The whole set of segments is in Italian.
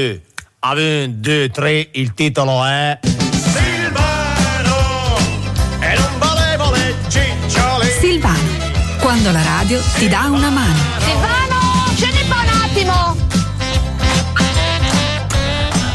A 1, 2, 3, il titolo è Silvano e non volevo le cicciole. Silvano, quando la radio ti dà una mano. Silvano, scendi qua un attimo.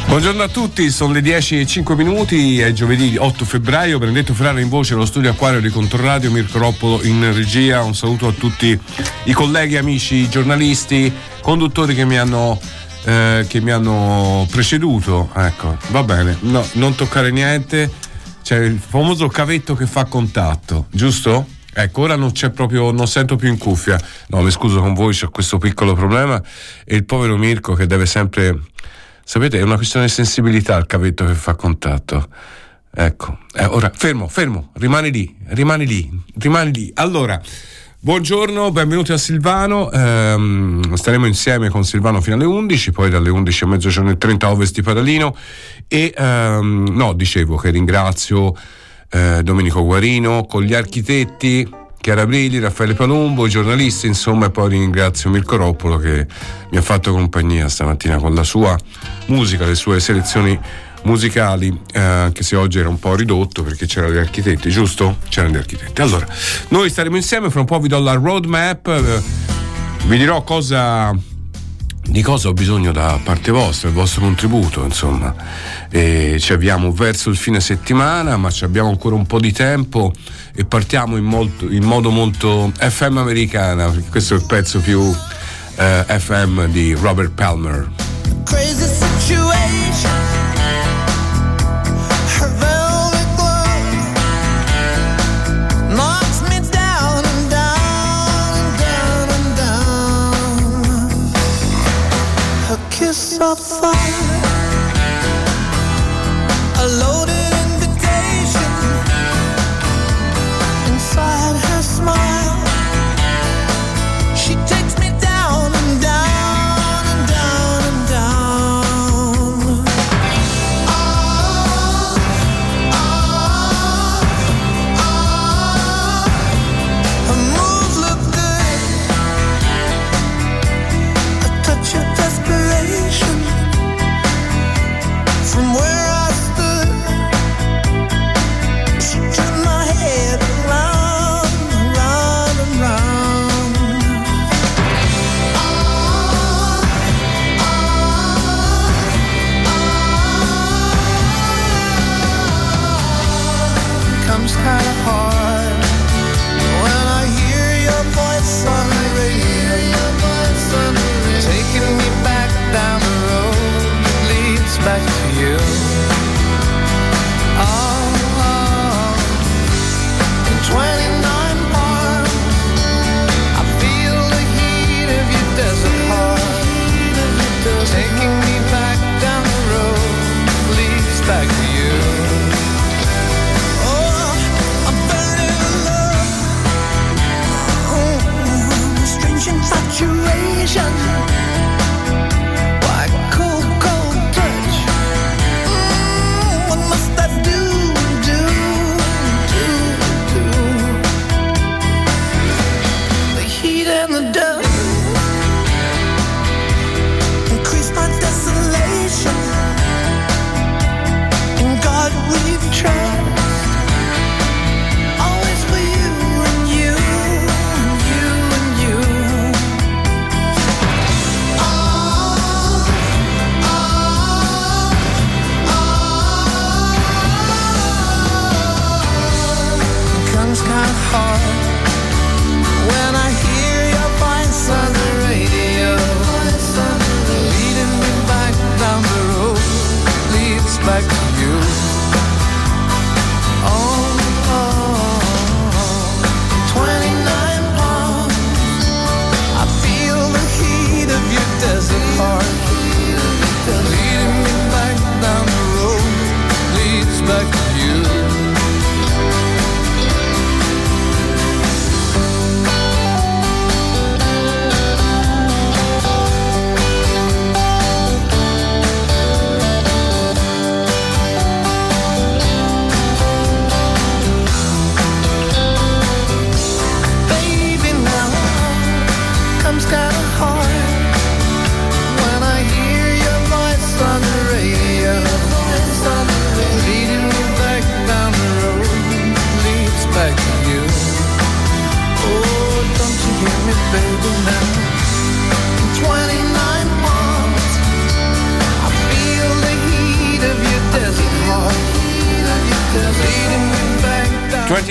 Buongiorno a tutti, sono le 10 e 5 minuti, è giovedì 8 febbraio, Benedetto Ferrara in voce allo studio Acquario di Contorradio, Mirko Roppolo in regia, un saluto a tutti i colleghi, amici, giornalisti, conduttori che mi hanno eh, che mi hanno preceduto. Ecco, va bene, no, non toccare niente. C'è il famoso cavetto che fa contatto, giusto? Ecco, ora non c'è proprio, non sento più in cuffia. No, mi scuso con voi, c'è questo piccolo problema. E il povero Mirko che deve sempre. Sapete, è una questione di sensibilità il cavetto che fa contatto. Ecco, eh, ora fermo, fermo, rimani lì, rimani lì, rimani lì. Allora. Buongiorno, benvenuti a Silvano. Ehm, staremo insieme con Silvano fino alle 11, poi dalle 11 a mezzogiorno e 30 ovest di Paralino. E ehm, no, dicevo che ringrazio eh, Domenico Guarino con gli architetti. Chiara Brilli, Raffaele Palumbo, i giornalisti, insomma, e poi ringrazio Mirko Roppolo che mi ha fatto compagnia stamattina con la sua musica, le sue selezioni musicali, eh, anche se oggi era un po' ridotto perché c'erano gli architetti, giusto? C'erano gli architetti. Allora, noi staremo insieme, fra un po' vi do la roadmap, eh, vi dirò cosa di cosa ho bisogno da parte vostra, il vostro contributo, insomma. E ci avviamo verso il fine settimana, ma ci abbiamo ancora un po' di tempo e partiamo in, molto, in modo molto FM americana, perché questo è il pezzo più eh, FM di Robert Palmer. Crazy situation. Of. A 相上。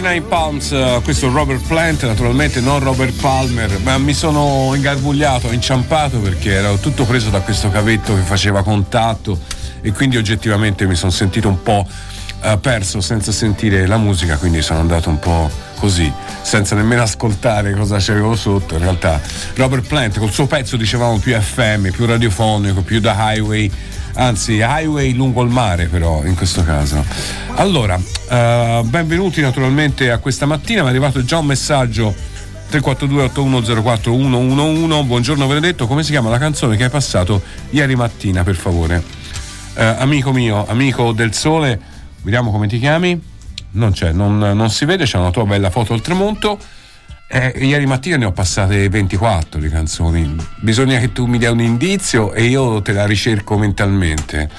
29 Palms, uh, questo è Robert Plant, naturalmente non Robert Palmer, ma mi sono ingarbugliato, inciampato perché ero tutto preso da questo cavetto che faceva contatto e quindi oggettivamente mi sono sentito un po' uh, perso senza sentire la musica, quindi sono andato un po' così, senza nemmeno ascoltare cosa c'avevo sotto. In realtà Robert Plant col suo pezzo dicevamo più FM, più radiofonico, più da highway anzi highway lungo il mare però in questo caso. Allora, uh, benvenuti naturalmente a questa mattina, mi è arrivato già un messaggio 342 8104 111, buongiorno Benedetto, come si chiama la canzone che hai passato ieri mattina per favore? Uh, amico mio, amico del sole, vediamo come ti chiami? Non c'è, non, non si vede, c'è una tua bella foto al tramonto eh, ieri mattina ne ho passate 24 di canzoni. Bisogna che tu mi dia un indizio e io te la ricerco mentalmente.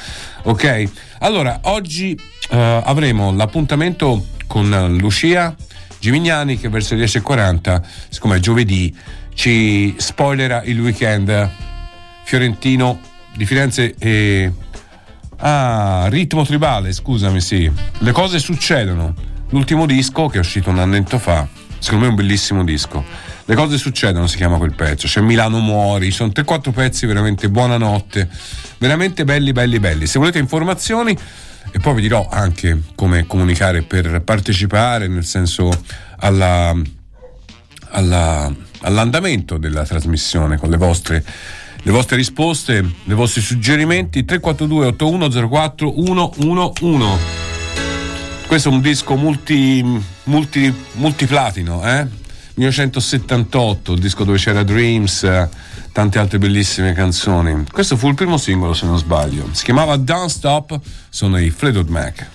Ok? Allora, oggi eh, avremo l'appuntamento con Lucia Gimignani che verso le 10.40, siccome è giovedì, ci spoilerà il weekend fiorentino di Firenze e... Ah, ritmo tribale, scusami, sì. Le cose succedono. L'ultimo disco che è uscito un annetto fa secondo me è un bellissimo disco. Le cose succedono, si chiama quel pezzo. C'è Milano Muori, sono 3-4 pezzi veramente buonanotte, veramente belli, belli, belli. Se volete informazioni, e poi vi dirò anche come comunicare per partecipare, nel senso alla, alla, all'andamento della trasmissione con le vostre, le vostre risposte, i vostri suggerimenti 342 8104 111 questo è un disco multi, multi, multiplatino, eh? 1978, il disco dove c'era Dreams, tante altre bellissime canzoni. Questo fu il primo singolo, se non sbaglio. Si chiamava Don't Stop, sono i Fleetwood Mac.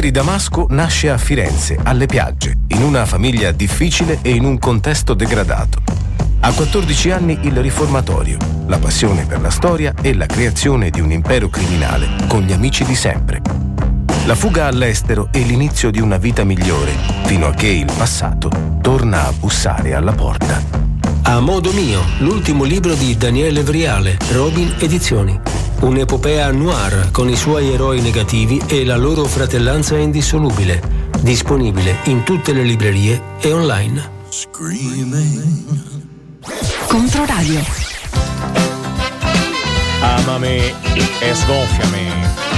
Pieri Damasco nasce a Firenze, alle piagge, in una famiglia difficile e in un contesto degradato. A 14 anni il riformatorio, la passione per la storia e la creazione di un impero criminale con gli amici di sempre. La fuga all'estero e l'inizio di una vita migliore, fino a che il passato torna a bussare alla porta. A modo mio, l'ultimo libro di Daniele Vriale, Robin Edizioni. Un'epopea noir con i suoi eroi negativi e la loro fratellanza indissolubile. Disponibile in tutte le librerie e online. Screaming. Controradio. Amami e sgonfiami.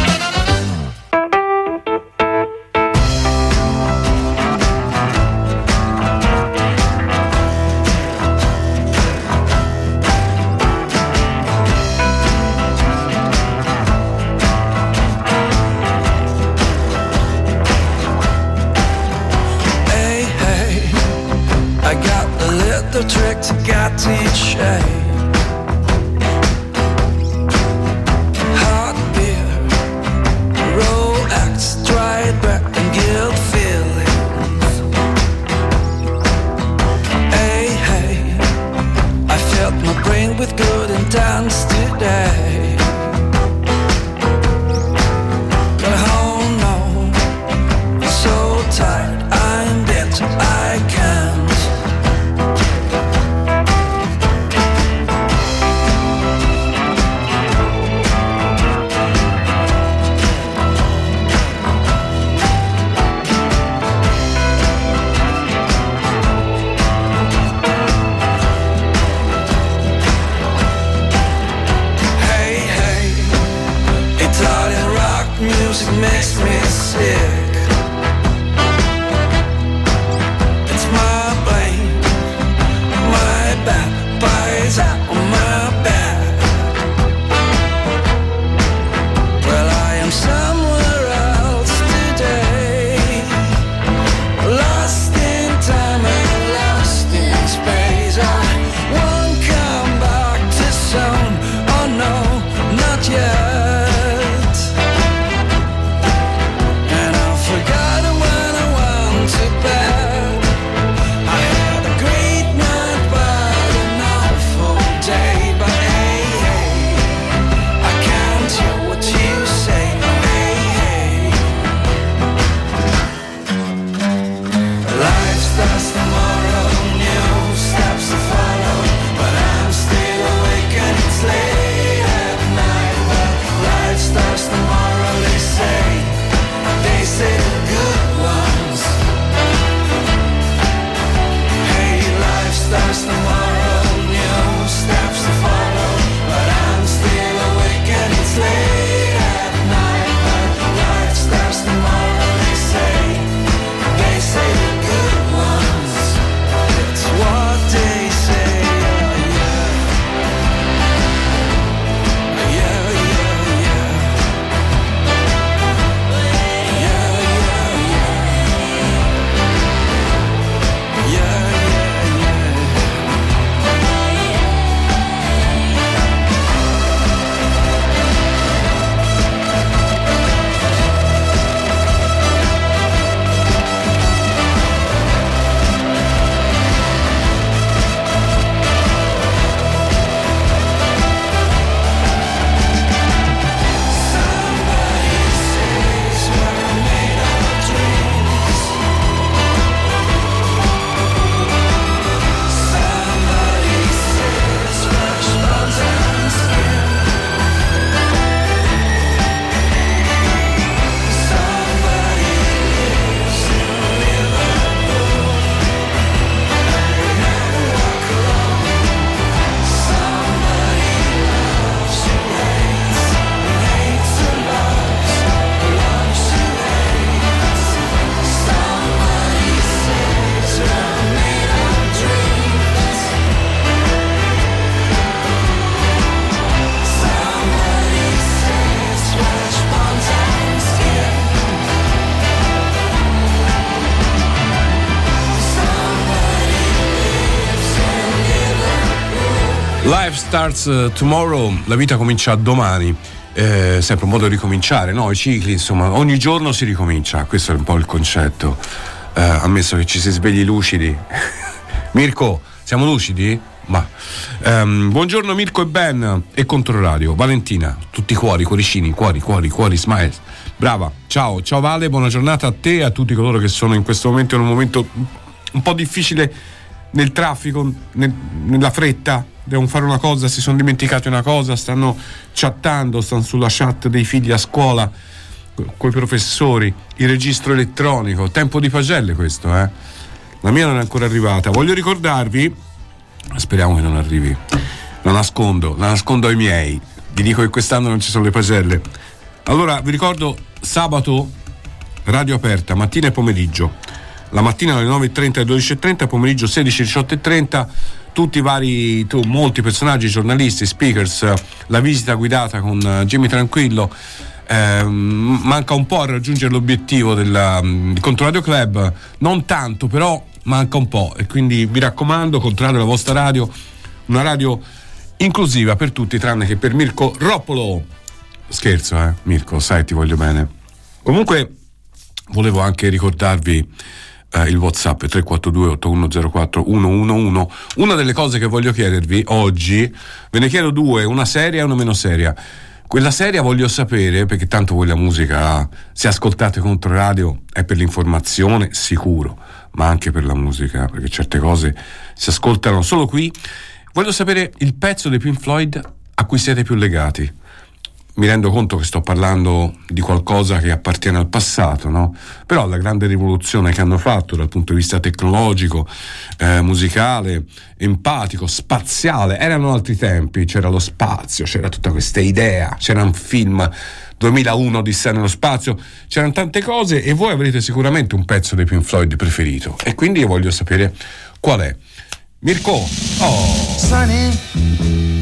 Starts uh, Tomorrow, la vita comincia domani. eh, sempre un modo di ricominciare, no? I cicli, insomma, ogni giorno si ricomincia, questo è un po' il concetto, eh, ammesso che ci si svegli lucidi. Mirko, siamo lucidi? Ma um, buongiorno Mirko e Ben e Controradio, Valentina, tutti cuori, cuoricini, cuori, cuori, cuori, smile. Brava, ciao, ciao Vale, buona giornata a te e a tutti coloro che sono in questo momento in un momento un po' difficile nel traffico, nel, nella fretta, devono fare una cosa, si sono dimenticati una cosa, stanno chattando, stanno sulla chat dei figli a scuola con i professori, il registro elettronico, tempo di pagelle questo, eh. La mia non è ancora arrivata. Voglio ricordarvi Speriamo che non arrivi. La nascondo, la nascondo ai miei. Vi dico che quest'anno non ci sono le pagelle. Allora, vi ricordo sabato radio aperta, mattina e pomeriggio. La mattina alle 9.30 e 12.30, pomeriggio 16, 18 e 30 tutti i vari, tu, molti personaggi, giornalisti, speakers, la visita guidata con uh, Jimmy Tranquillo. Eh, manca un po' a raggiungere l'obiettivo del um, Controradio Club, non tanto, però manca un po' e quindi vi raccomando, controllate la vostra radio, una radio inclusiva per tutti tranne che per Mirko Roppolo. Scherzo, eh, Mirko, sai, ti voglio bene. Comunque, volevo anche ricordarvi eh, il WhatsApp 342 8104 111. Una delle cose che voglio chiedervi oggi, ve ne chiedo due, una seria e una meno seria. Quella seria voglio sapere, perché tanto voi la musica, se ascoltate contro radio, è per l'informazione, sicuro ma anche per la musica, perché certe cose si ascoltano solo qui. Voglio sapere il pezzo dei Pink Floyd a cui siete più legati. Mi rendo conto che sto parlando di qualcosa che appartiene al passato, no? Però la grande rivoluzione che hanno fatto dal punto di vista tecnologico, eh, musicale, empatico, spaziale, erano altri tempi, c'era lo spazio, c'era tutta questa idea, c'era un film 2001 Odissea nello spazio, c'erano tante cose e voi avrete sicuramente un pezzo dei Pink Floyd preferito e quindi io voglio sapere qual è. Mirko, oh. Sunny.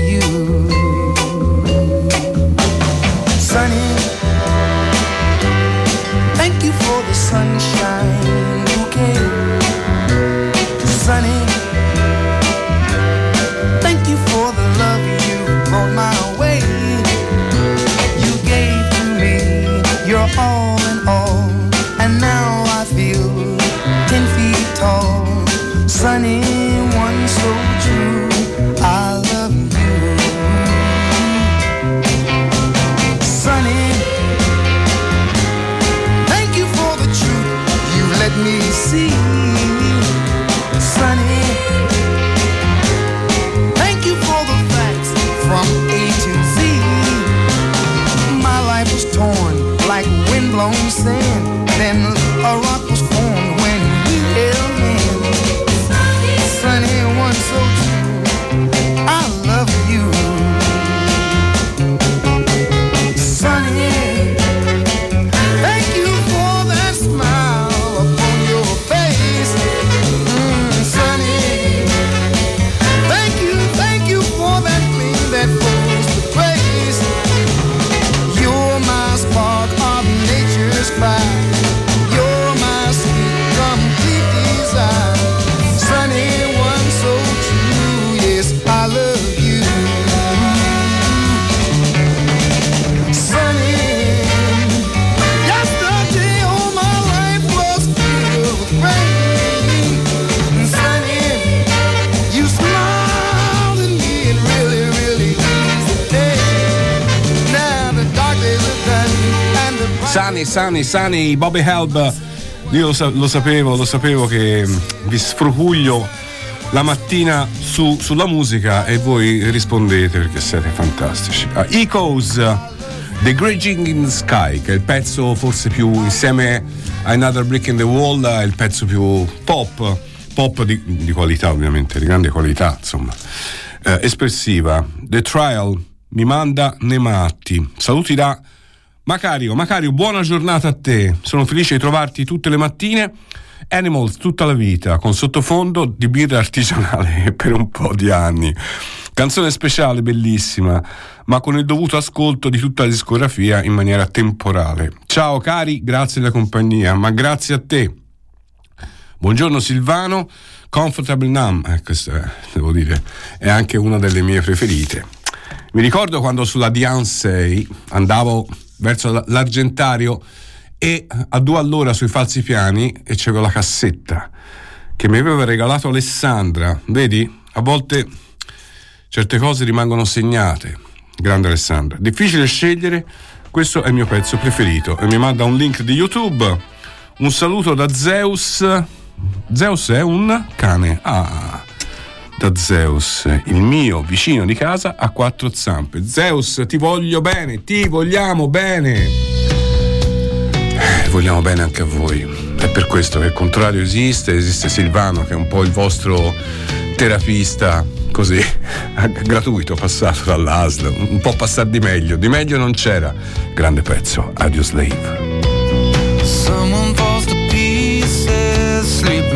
Sani, Sani, Bobby Helb. Io lo, lo, sapevo, lo sapevo che mm, vi sfrucuglio la mattina su, sulla musica e voi rispondete perché siete fantastici. Uh, Echoes, The Grading in the Sky, che è il pezzo forse più insieme a Another Brick in the Wall, è il pezzo più pop, pop di, di qualità ovviamente, di grande qualità, insomma. Uh, espressiva. The Trial mi manda nei matti. Saluti da Macario, Macario, buona giornata a te. Sono felice di trovarti tutte le mattine. Animals tutta la vita, con sottofondo di birra artigianale per un po' di anni. Canzone speciale, bellissima, ma con il dovuto ascolto di tutta la discografia in maniera temporale. Ciao cari, grazie della compagnia, ma grazie a te. Buongiorno Silvano, Comfortable Numb, eh, questa devo dire è anche una delle mie preferite. Mi ricordo quando sulla Diane andavo verso l'Argentario e a due all'ora sui falsi piani e c'avevo la cassetta che mi aveva regalato Alessandra. Vedi, a volte certe cose rimangono segnate. Grande Alessandra. Difficile scegliere, questo è il mio pezzo preferito. E mi manda un link di YouTube. Un saluto da Zeus. Zeus è un cane. Ah, da Zeus, il mio vicino di casa a quattro zampe. Zeus, ti voglio bene, ti vogliamo bene. Eh, vogliamo bene anche a voi. È per questo che il contrario esiste, esiste Silvano che è un po' il vostro terapista così gratuito passato dall'ASL, un po' passare di meglio, di meglio non c'era. Grande pezzo, Adio Slave. Be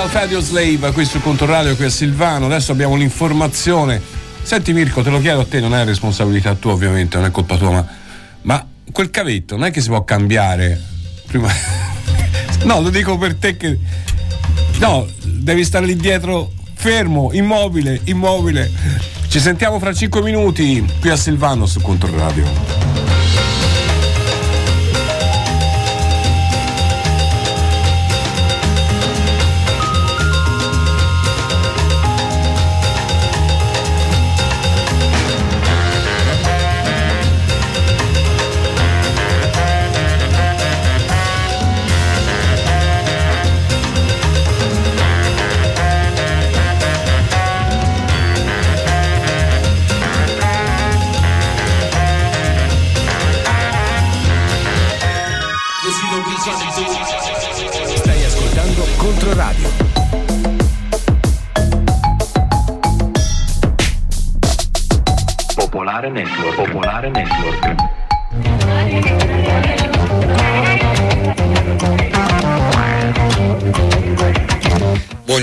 Yourself, Radio Slave, qui sul Contorradio, qui a Silvano. Adesso abbiamo l'informazione. Senti Mirko, te lo chiedo a te, non è responsabilità tua ovviamente, non è colpa tua, ma, ma quel cavetto non è che si può cambiare prima... no, lo dico per te che... No, devi stare lì dietro fermo, immobile, immobile. Ci sentiamo fra 5 minuti qui a Silvano su Contorradio.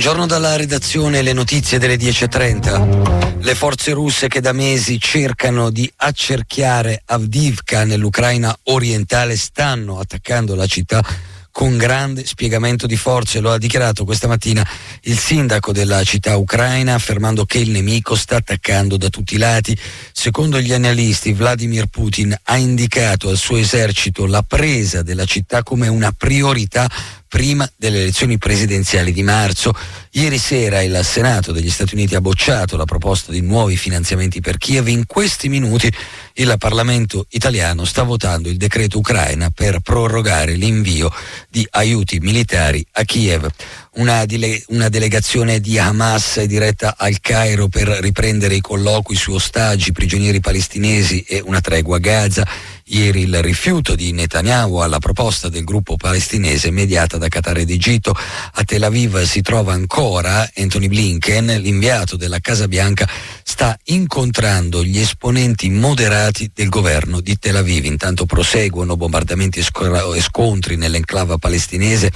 Buongiorno dalla redazione, le notizie delle 10.30. Le forze russe che da mesi cercano di accerchiare Avdivka nell'Ucraina orientale stanno attaccando la città con grande spiegamento di forze. Lo ha dichiarato questa mattina il sindaco della città ucraina affermando che il nemico sta attaccando da tutti i lati. Secondo gli analisti Vladimir Putin ha indicato al suo esercito la presa della città come una priorità prima delle elezioni presidenziali di marzo. Ieri sera il Senato degli Stati Uniti ha bocciato la proposta di nuovi finanziamenti per Kiev. In questi minuti il Parlamento italiano sta votando il decreto Ucraina per prorogare l'invio di aiuti militari a Kiev. Una, dele- una, delegazione di Hamas diretta al Cairo per riprendere i colloqui su ostaggi, prigionieri palestinesi e una tregua a Gaza. Ieri il rifiuto di Netanyahu alla proposta del gruppo palestinese mediata da Qatar ed Egitto. A Tel Aviv si trova ancora Anthony Blinken, l'inviato della Casa Bianca, sta incontrando gli esponenti moderati del governo di Tel Aviv. Intanto proseguono bombardamenti e scontri nell'enclava palestinese.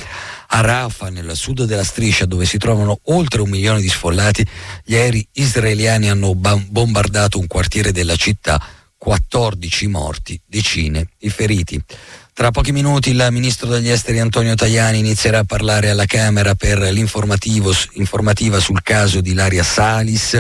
A Rafah, nel sud della striscia, dove si trovano oltre un milione di sfollati, gli aerei israeliani hanno bombardato un quartiere della città 14 morti, decine di feriti. Tra pochi minuti il ministro degli esteri Antonio Tajani inizierà a parlare alla Camera per l'informativa sul caso di Laria Salis.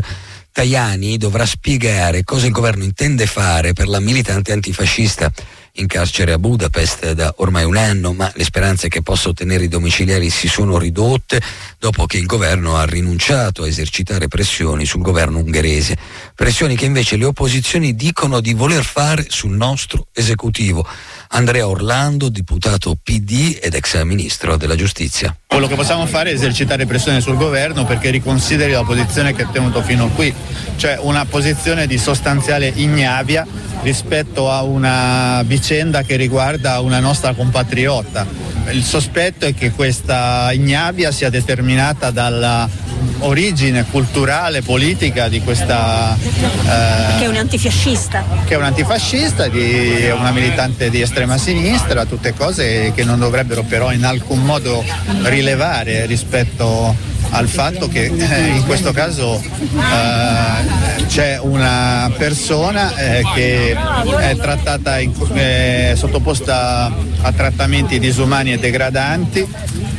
Tajani dovrà spiegare cosa il governo intende fare per la militante antifascista in carcere a Budapest da ormai un anno, ma le speranze che possa ottenere i domiciliari si sono ridotte dopo che il governo ha rinunciato a esercitare pressioni sul governo ungherese. Pressioni che invece le opposizioni dicono di voler fare sul nostro esecutivo. Andrea Orlando, deputato PD ed ex ministro della giustizia. Quello che possiamo fare è esercitare pressione sul governo perché riconsideri la posizione che ha tenuto fino a qui, cioè una posizione di sostanziale ignavia rispetto a una vicenda che riguarda una nostra compatriota. Il sospetto è che questa ignavia sia determinata dalla origine culturale, politica di questa... Eh, che è un antifascista. Che è un antifascista, di una militante di estrema sinistra, tutte cose che non dovrebbero però in alcun modo rilevare rispetto al fatto che eh, in questo caso eh, c'è una persona eh, che è trattata in, eh, sottoposta a trattamenti disumani e degradanti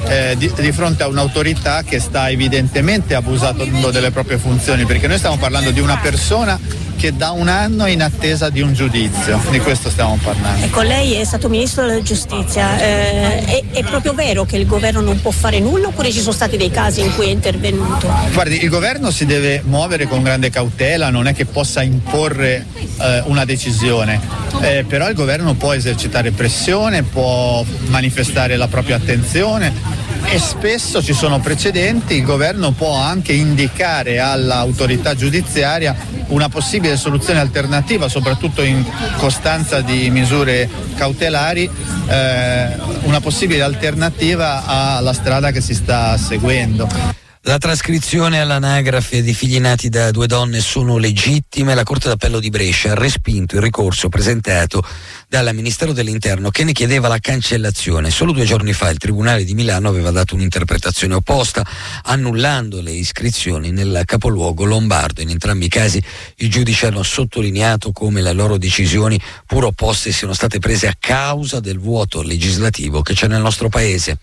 eh, di, di, fronte a un'autorità che sta evidentemente abusando delle proprie funzioni, perché noi stiamo parlando di una persona che da un anno è in attesa di un giudizio, di questo stiamo parlando. Ecco, lei è stato ministro della giustizia, eh, è, è, proprio vero che il governo non può fare nulla oppure ci sono stati dei casi in cui è intervenuto? Guardi, il governo si deve muovere con grande cautela, non è che possa imporre eh, una decisione, eh, però il governo può esercitare pressione, può manifestare la propria attenzione e spesso ci sono precedenti, il governo può anche indicare all'autorità giudiziaria una possibile soluzione alternativa, soprattutto in costanza di misure cautelari, eh, una possibile alternativa alla strada che si sta seguendo. La trascrizione all'anagrafe di figli nati da due donne sono legittime. La Corte d'Appello di Brescia ha respinto il ricorso presentato dal Ministero dell'Interno che ne chiedeva la cancellazione. Solo due giorni fa il Tribunale di Milano aveva dato un'interpretazione opposta, annullando le iscrizioni nel capoluogo lombardo. In entrambi i casi i giudici hanno sottolineato come le loro decisioni, pur opposte, siano state prese a causa del vuoto legislativo che c'è nel nostro Paese.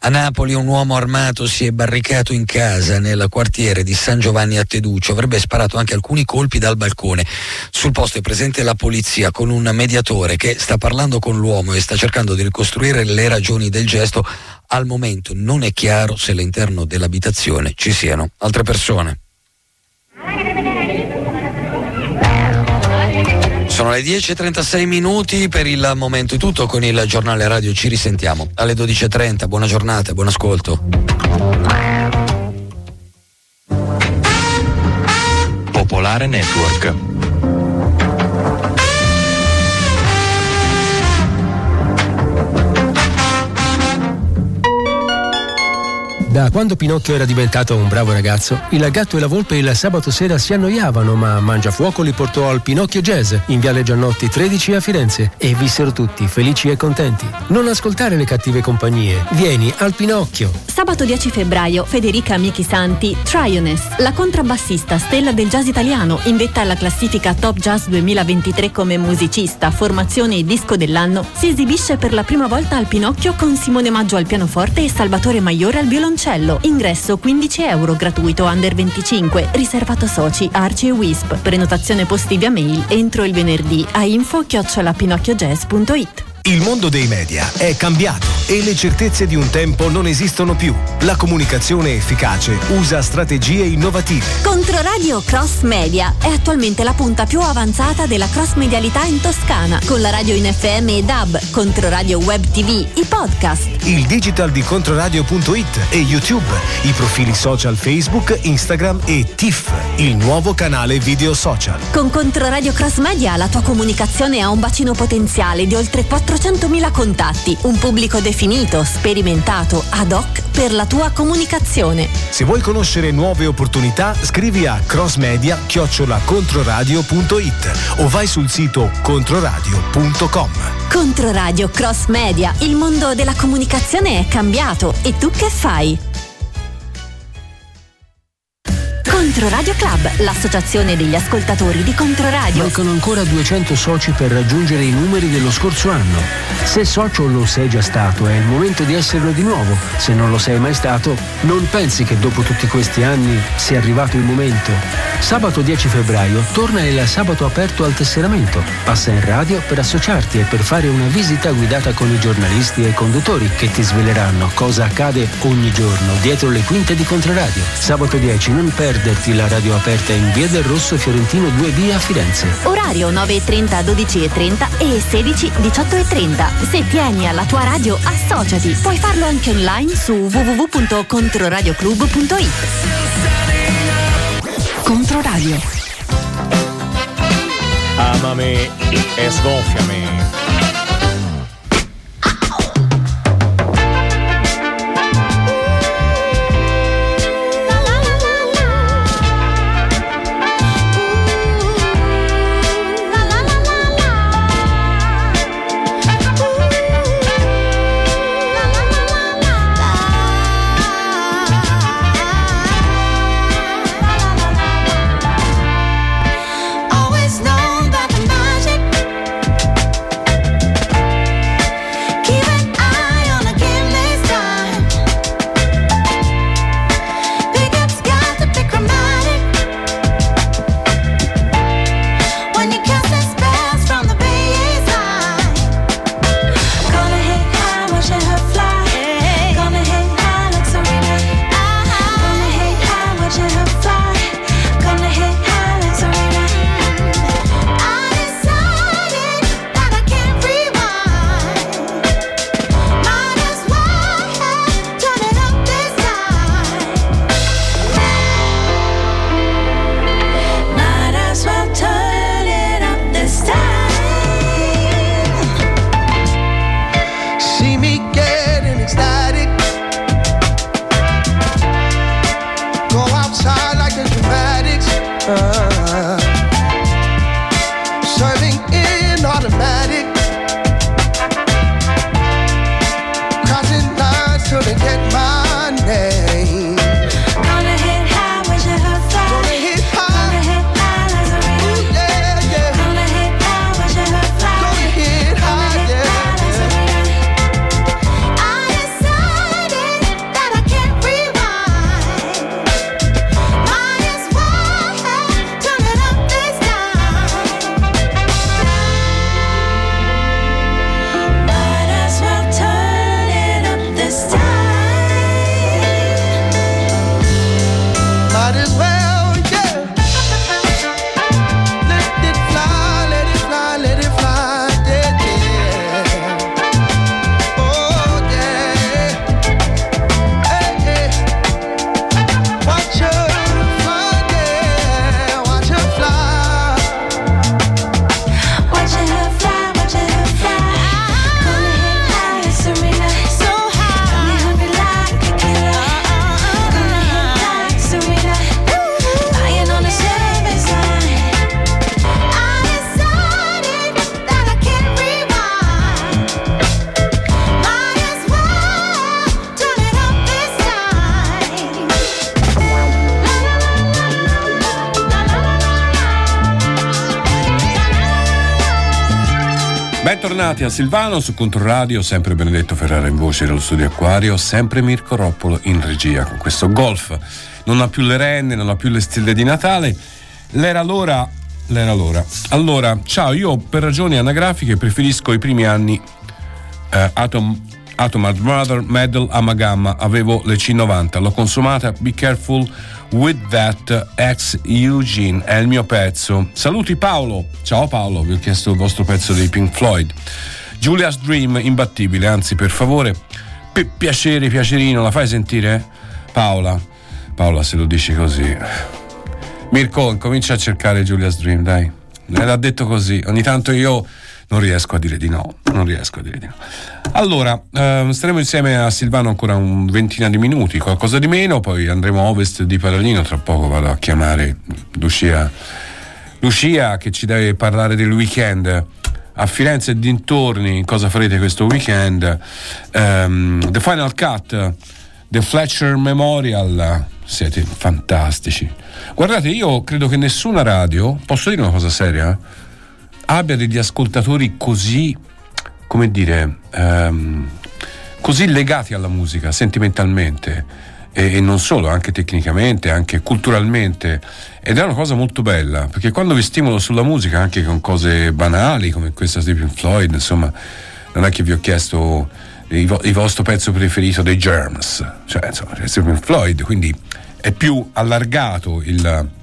A Napoli un uomo armato si è barricato in casa nel quartiere di San Giovanni a Teduccio, avrebbe sparato anche alcuni colpi dal balcone. Sul posto è presente la polizia con un mediatore che sta parlando con l'uomo e sta cercando di ricostruire le ragioni del gesto. Al momento non è chiaro se all'interno dell'abitazione ci siano altre persone. Sono le 10.36 minuti, per il momento è tutto con il giornale radio, ci risentiamo alle 12.30, buona giornata, buon ascolto. Popolare Network. Da quando Pinocchio era diventato un bravo ragazzo, il gatto e la volpe il sabato sera si annoiavano, ma Mangiafuoco li portò al Pinocchio Jazz in Viale Giannotti 13 a Firenze e vissero tutti felici e contenti. Non ascoltare le cattive compagnie, vieni al Pinocchio. Sabato 10 febbraio, Federica Amichi Santi, Trioness, la contrabbassista stella del jazz italiano, indetta alla classifica Top Jazz 2023 come musicista, formazione e disco dell'anno, si esibisce per la prima volta al Pinocchio con Simone Maggio al pianoforte e Salvatore Maiore al violoncello Marcello. Ingresso 15 euro gratuito under 25. Riservato soci, Arci e Wisp. Prenotazione posti via mail entro il venerdì a info chiocciolapinocchiojazz.it. Il mondo dei media è cambiato e le certezze di un tempo non esistono più. La comunicazione efficace usa strategie innovative. Controradio Cross Media è attualmente la punta più avanzata della cross medialità in Toscana, con la radio in FM e DAB, Controradio Web TV, i podcast. Il digital di controradio.it e YouTube, i profili social Facebook, Instagram e TIFF, il nuovo canale video social. Con Controradio Cross Media la tua comunicazione ha un bacino potenziale di oltre 400 400.000 contatti, un pubblico definito, sperimentato, ad hoc per la tua comunicazione. Se vuoi conoscere nuove opportunità, scrivi a crossmedia-controradio.it o vai sul sito controradio.com. Controradio Cross Media, il mondo della comunicazione è cambiato e tu che fai? Controradio Club, l'associazione degli ascoltatori di Controradio. Mancano ancora 200 soci per raggiungere i numeri dello scorso anno. Se socio lo sei già stato, è il momento di esserlo di nuovo. Se non lo sei mai stato, non pensi che dopo tutti questi anni sia arrivato il momento. Sabato 10 febbraio torna il sabato aperto al tesseramento. Passa in radio per associarti e per fare una visita guidata con i giornalisti e i conduttori che ti sveleranno cosa accade ogni giorno dietro le quinte di Controradio. Sabato 10 non perderti la radio aperta in Via del Rosso Fiorentino 2B a Firenze. Orario 9.30 12.30 e 16 18.30. Se tieni alla tua radio, associati. Puoi farlo anche online su www.controradioclub.it. Controradio. Amami e sgonfiami. Bentornati a Silvano su Controradio, sempre Benedetto Ferrara in voce dallo studio Acquario, sempre Mirko Roppolo in regia con questo golf. Non ha più le renne, non ha più le stelle di Natale. L'era l'ora, l'era l'ora. Allora, ciao, io per ragioni anagrafiche preferisco i primi anni eh, Atom, Atom Mother Medal Amagamma, avevo le C90, l'ho consumata, be careful with that ex Eugene, è il mio pezzo. Saluti Paolo, ciao Paolo, vi ho chiesto il vostro pezzo dei Pink Floyd. Julia's Dream, imbattibile, anzi per favore, pi- piacere, piacerino, la fai sentire? Paola, Paola se lo dici così. Mirko, incomincia a cercare Julia's Dream, dai. L'ha detto così, ogni tanto io non riesco a dire di no, non riesco a dire di no. Allora, ehm, staremo insieme a Silvano ancora un ventina di minuti, qualcosa di meno, poi andremo a ovest di Paralino, tra poco vado a chiamare Lucia, Lucia che ci deve parlare del weekend a Firenze e dintorni, cosa farete questo weekend. Ehm, The Final Cut, The Fletcher Memorial, siete fantastici. Guardate, io credo che nessuna radio, posso dire una cosa seria? Abbia degli ascoltatori così, come dire, ehm, così legati alla musica sentimentalmente e, e non solo, anche tecnicamente, anche culturalmente. Ed è una cosa molto bella, perché quando vi stimolo sulla musica, anche con cose banali come questa di Pink Floyd, insomma, non è che vi ho chiesto il, vo- il vostro pezzo preferito dei Germs, cioè insomma, è Pink Floyd, quindi è più allargato il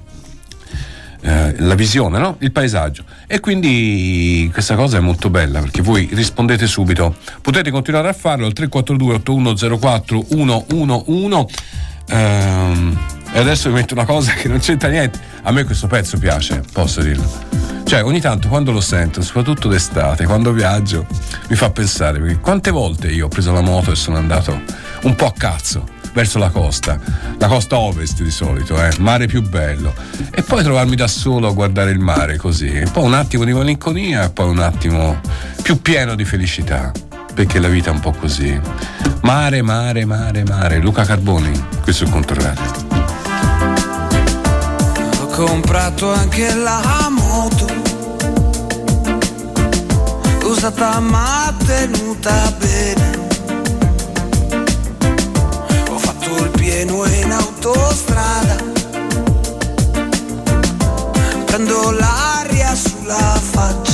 eh, la visione, no? il paesaggio. E quindi questa cosa è molto bella perché voi rispondete subito. Potete continuare a farlo al 342 8104 111. Ehm, e adesso vi metto una cosa che non c'entra niente. A me questo pezzo piace, posso dirlo. Cioè, ogni tanto quando lo sento, soprattutto d'estate, quando viaggio, mi fa pensare, quante volte io ho preso la moto e sono andato un po' a cazzo verso la costa, la costa ovest di solito, eh, mare più bello, e poi trovarmi da solo a guardare il mare così, e poi un attimo di malinconia e poi un attimo più pieno di felicità, perché la vita è un po' così. Mare, mare, mare, mare. Luca Carboni, questo è il controradio. Ho comprato anche la moto, usata ma tenuta bene. Fatto il pieno in autostrada, prendo l'aria sulla faccia.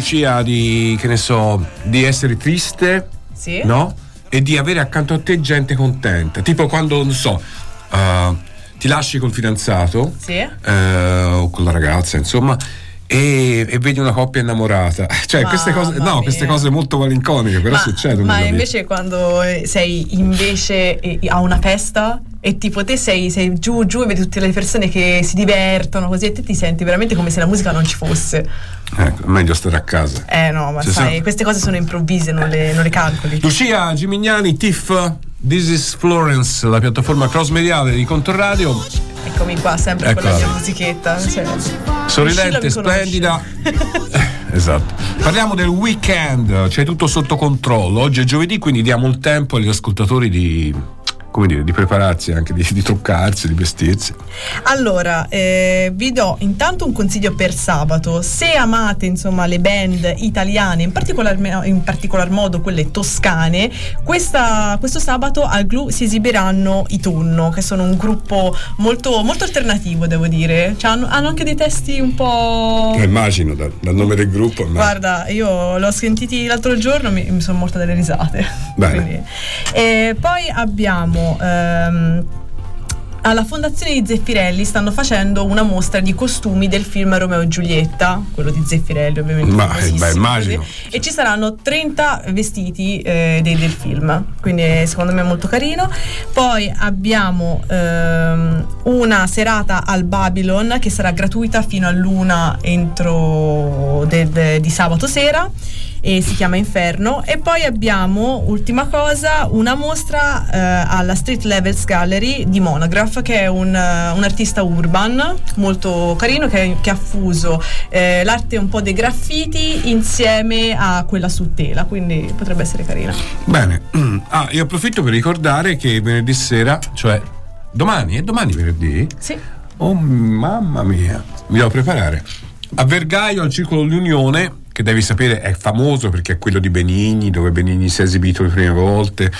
Lucia, di, che ne so, di essere triste? Sì. No? E di avere accanto a te gente contenta. Tipo quando, non so, eh, ti lasci col fidanzato Sì. eh, o con la ragazza, insomma. E, e vedi una coppia innamorata, cioè queste cose, no, queste mia. cose molto malinconiche, però ma, succedono. ma invece quando eh, sei invece a una festa e tipo te sei, sei giù giù e vedi tutte le persone che si divertono così e te ti senti veramente come se la musica non ci fosse. Ecco, meglio stare a casa. Eh no, ma Sì, sai, sì. queste cose sono improvvise, non le, non le calcoli. Lucia Gimignani, Tiff, This is Florence, la piattaforma cross mediale di Contorradio. Eccomi qua, sempre con la Eccola. mia musichetta. Cioè, Sorridente, splendida. esatto. Parliamo del weekend, c'è tutto sotto controllo. Oggi è giovedì, quindi diamo il tempo agli ascoltatori di, come dire, di prepararsi, anche di, di truccarsi, di vestirsi. Allora, eh, vi do intanto un consiglio per sabato. Se amate insomma le band italiane, in particolar, in particolar modo quelle toscane, questa- questo sabato al Glu si esibiranno i Tonno, che sono un gruppo molto, molto alternativo, devo dire. Cioè, hanno, hanno anche dei testi un po'. Eh, immagino dal, dal nome del gruppo. ma- Guarda, io l'ho sentiti l'altro giorno e mi, mi sono morta delle risate. Bene. Quindi- E poi abbiamo. Ehm, alla Fondazione di Zeffirelli stanno facendo una mostra di costumi del film Romeo e Giulietta, quello di Zeffirelli ovviamente. Ma- famosissimo, beh, immagino. E ci saranno 30 vestiti eh, dei- del film, quindi eh, secondo me è molto carino. Poi abbiamo ehm, una serata al Babylon che sarà gratuita fino all'una entro del- di sabato sera e si chiama Inferno e poi abbiamo ultima cosa una mostra eh, alla Street Levels Gallery di Monograph che è un, eh, un artista urban molto carino che, che ha fuso eh, l'arte un po' dei graffiti insieme a quella su tela quindi potrebbe essere carina Bene, ah, io approfitto per ricordare che venerdì sera, cioè domani, è domani venerdì? Sì. Oh mamma mia, mi devo preparare. A Vergaio, al Circolo dell'Unione, che devi sapere è famoso perché è quello di Benigni, dove Benigni si è esibito le prime volte,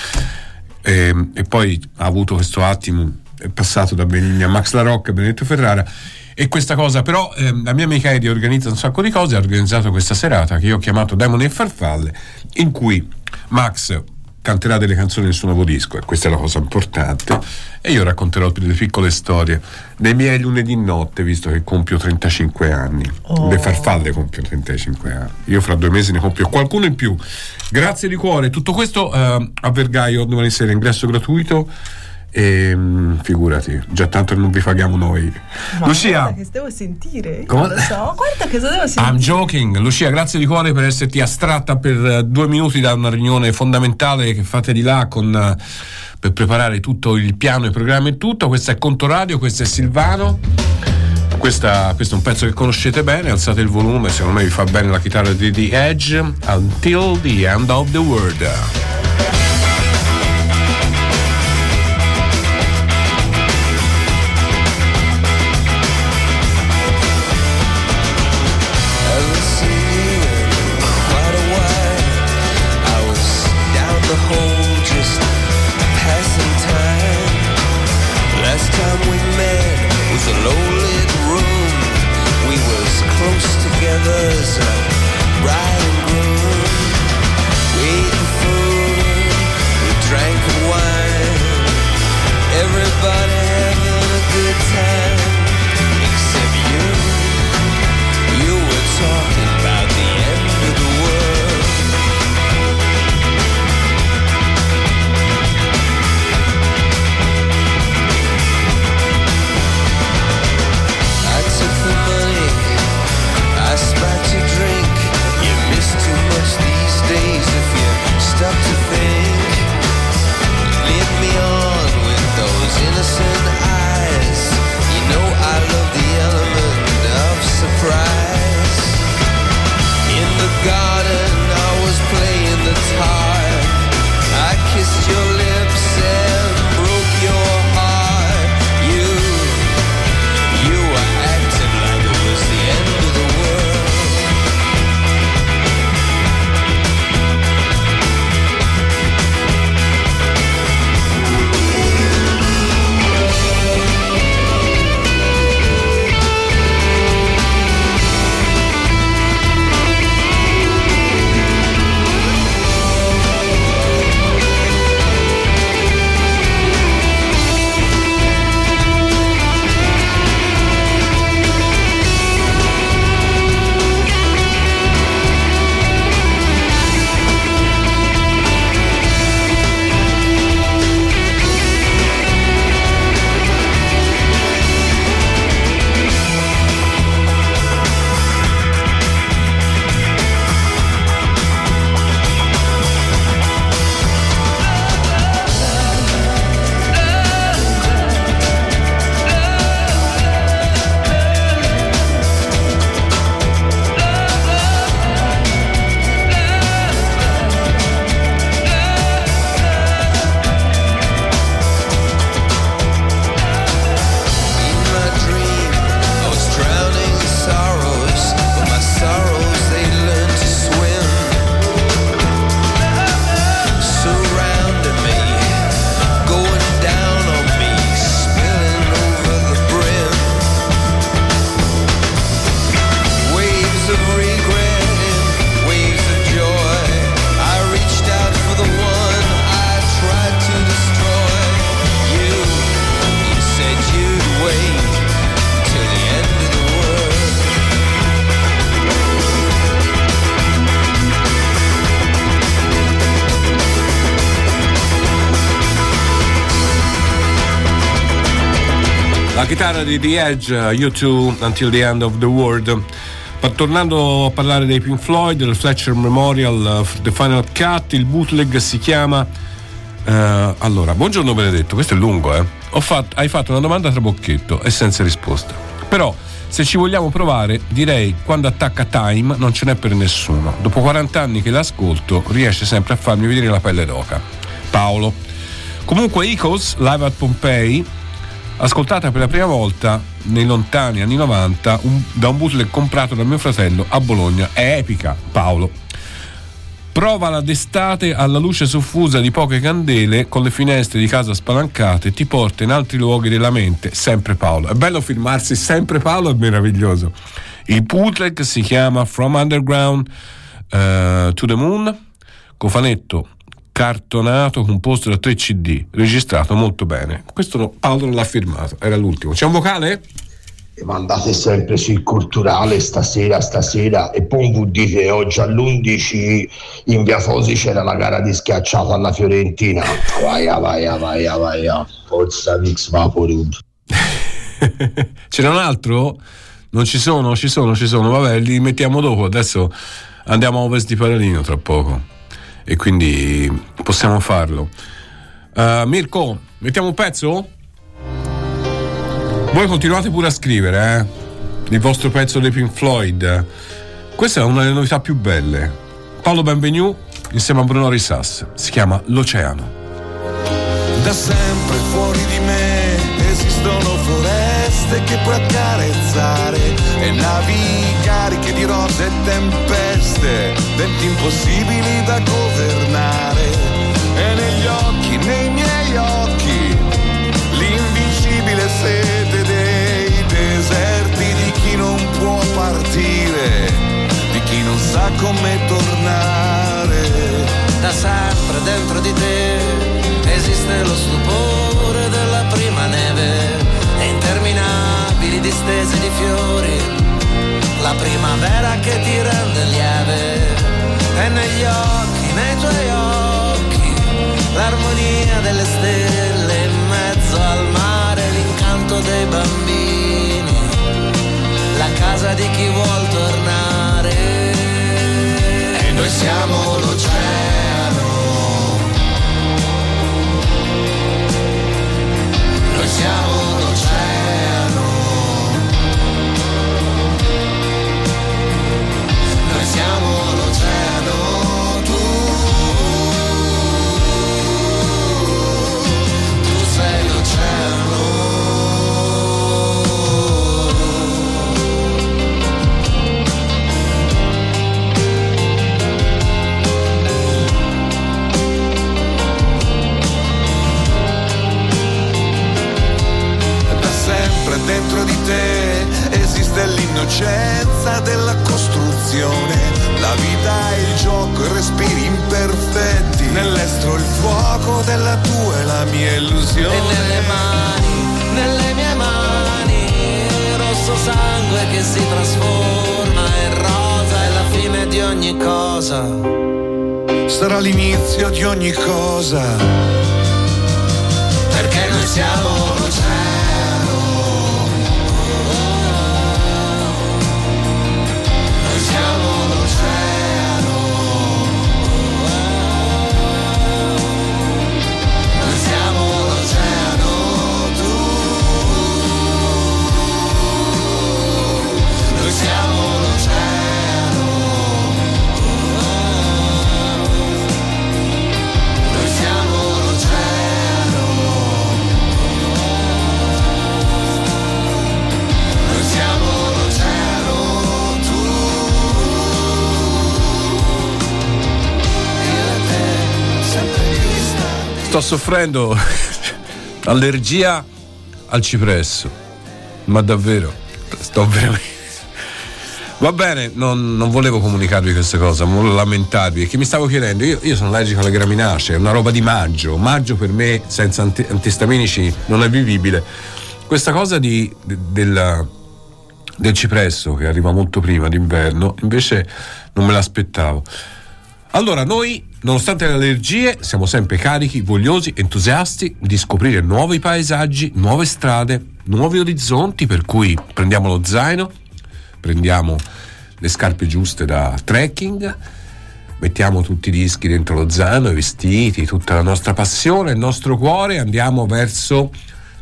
ehm, e poi ha avuto questo attimo, è passato da Benigni a Max La Rocca e Benedetto Ferrara. E questa cosa, però, ehm, la mia amica Eddie organizza un sacco di cose, ha organizzato questa serata che io ho chiamato Demoni e Farfalle, in cui Max canterà delle canzoni del suo nuovo disco, e questa è la cosa importante, e io racconterò delle piccole storie dei miei lunedì notte, visto che compio 35 anni. Le farfalle compiono 35 anni. Io fra due mesi ne compio qualcuno in più. Grazie di cuore. Tutto questo eh, a Vergaio domani sera ingresso gratuito. E mm, figurati, già tanto non vi paghiamo noi. Ma Lucia, guarda che devo sentire Come- non lo so guarda che devo sentire I'm joking. Lucia, grazie di cuore per esserti astratta per eh, due minuti da una riunione fondamentale che fate di là con, eh, per preparare tutto il piano, il programma e tutto. Questo è Conto Radio, questo è Silvano. Questa- questo è un pezzo che conoscete bene, alzate il volume, secondo me vi fa bene la chitarra di The Edge. Until the end of the world. Chitarra di The Edge, U2 Until the End of the World. Ma tornando a parlare dei Pink Floyd, del Fletcher Memorial, uh, The Final Cut, il bootleg si chiama. eh, allora, buongiorno Benedetto, questo è lungo, eh. Fatto- hai fatto una domanda tra bocchetto e senza risposta. Però, se ci vogliamo provare, direi quando attacca Time non ce n'è per nessuno. Dopo 40 anni che l'ascolto, riesce sempre a farmi vedere la pelle d'oca. Paolo. Comunque, Eagles, live at Pompei, ascoltata per la prima volta nei lontani anni 90 un- da un bootleg comprato da mio fratello a Bologna. È epica, Paolo. Provala d'estate alla luce soffusa di poche candele con le finestre di casa spalancate, ti porta in altri luoghi della mente, sempre Paolo. È bello filmarsi sempre Paolo, è meraviglioso. Il bootleg si chiama From Underground eh, to the Moon, cofanetto cartonato composto da 3 CD, registrato molto bene. Questo Paolo l'ha firmato, era l'ultimo. C'è un vocale? mandate sempre sul culturale stasera, stasera e poi vi dite oggi all'11 in via Fosi c'era la gara di schiacciato alla Fiorentina vai vai vai vai forza Vix Vaporub C'era un altro? Non ci sono, ci sono, ci sono. Vabbè, li mettiamo dopo. Adesso andiamo a Ovest di Paralino tra poco. E quindi possiamo farlo. Uh, Mirko, mettiamo un pezzo? Voi continuate pure a scrivere, eh? Il vostro pezzo dei Pink Floyd. Questa è una delle novità più belle. Paolo Benvenu insieme a Bruno Risas. Si chiama L'Oceano. Da sempre fuori di me esistono foreste che puoi accarezzare e navi grosse tempeste, venti impossibili da governare. E negli occhi, nei miei occhi, l'invincibile sete dei deserti di chi non può partire, di chi non sa come tornare. Da sempre dentro di te esiste lo stupore della prima neve e interminabili distese di fiori la primavera che ti rende lieve. E negli occhi, nei tuoi occhi, l'armonia delle stelle in mezzo al mare, l'incanto dei bambini, la casa di chi vuol tornare Sto soffrendo allergia al cipresso. Ma davvero, sto veramente. Va bene, non, non volevo comunicarvi questa cosa, non lamentarvi, perché mi stavo chiedendo, io, io sono allergico alle graminacee, è una roba di maggio, maggio per me senza anti- antistaminici non è vivibile. Questa cosa di, de- della- del cipresso che arriva molto prima d'inverno, invece non me l'aspettavo. Allora, noi, nonostante le allergie, siamo sempre carichi, vogliosi, entusiasti di scoprire nuovi paesaggi, nuove strade, nuovi orizzonti, per cui prendiamo lo zaino, prendiamo le scarpe giuste da trekking, mettiamo tutti i dischi dentro lo zaino, i vestiti, tutta la nostra passione, il nostro cuore, e andiamo verso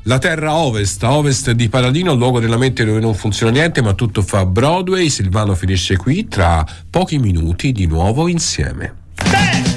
la terra ovest, a ovest di Paladino, luogo della mente dove non funziona niente, ma tutto fa Broadway. Silvano finisce qui tra pochi minuti di nuovo insieme. e